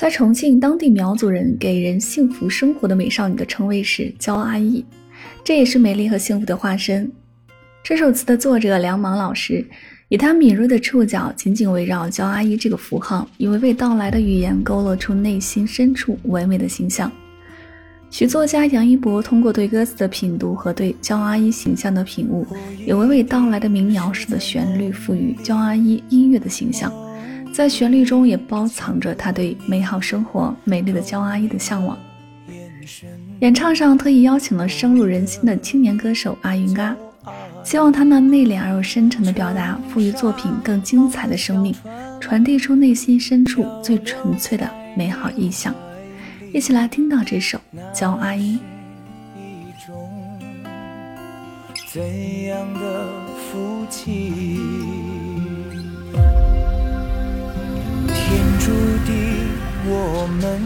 在重庆，当地苗族人给人幸福生活的美少女的称谓是“娇阿姨”，这也是美丽和幸福的化身。这首词的作者梁芒老师，以他敏锐的触角紧紧围绕“娇阿姨”这个符号，以娓娓道来的语言勾勒出内心深处唯美的形象。曲作家杨一博通过对歌词的品读和对娇阿姨形象的品悟，以娓娓道来的民谣式的旋律赋予娇阿姨音乐的形象。在旋律中也包藏着他对美好生活、美丽的焦阿姨的向往。演唱上特意邀请了深入人心的青年歌手阿云嘎，希望他那内敛而又深沉的表达，赋予作品更精彩的生命，传递出内心深处最纯粹的美好意象。一起来听到这首《焦阿姨》。怎样的福气？注定我们，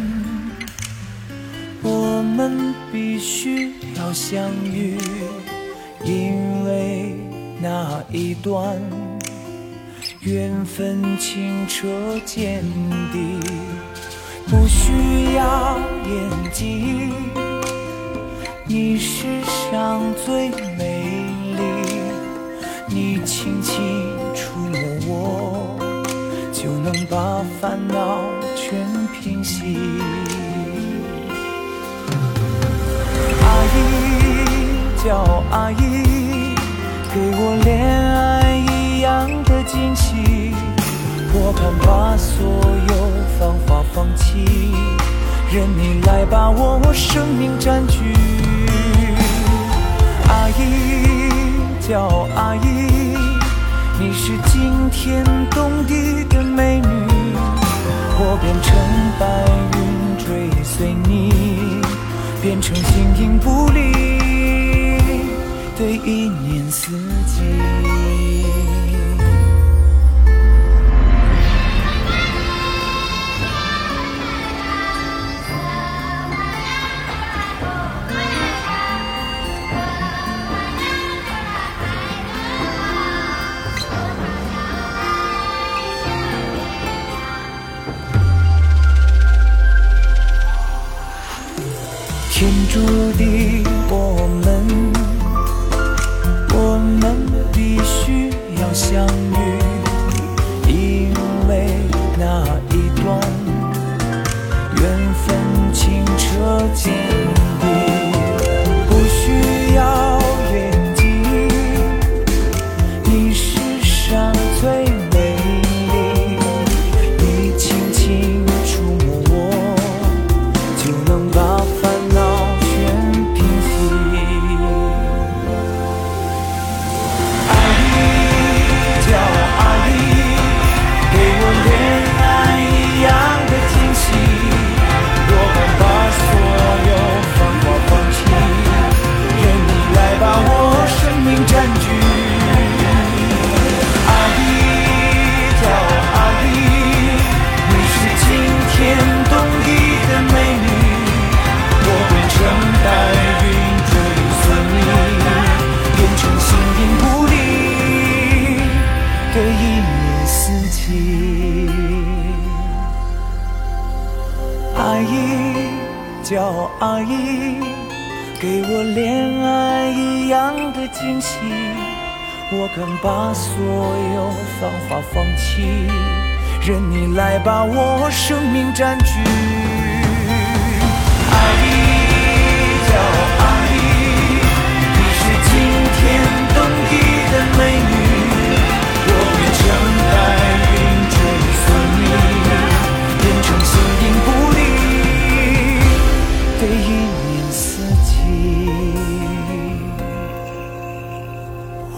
我们必须要相遇，因为那一段缘分清澈见底，不需要演技，你世上最美丽，你轻轻触摸我。就能把烦恼息。阿姨叫阿姨，给我恋爱一样的惊喜。我敢把所有繁华放弃，任你来把我生命占据。阿姨叫阿姨。你是惊天动地的美女，我变成白云追随你，变成形影不离的一年四季。注定，我们，我们必须要相遇，因为那一段缘分清澈见阿姨叫阿姨，给我恋爱一样的惊喜。我敢把所有繁华放弃，任你来把我生命占据。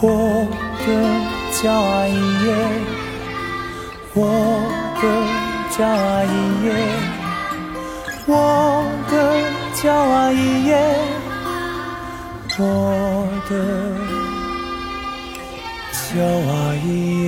我的家啊，一夜。我的家啊，一夜。我的家啊，一夜。我的。小一夜。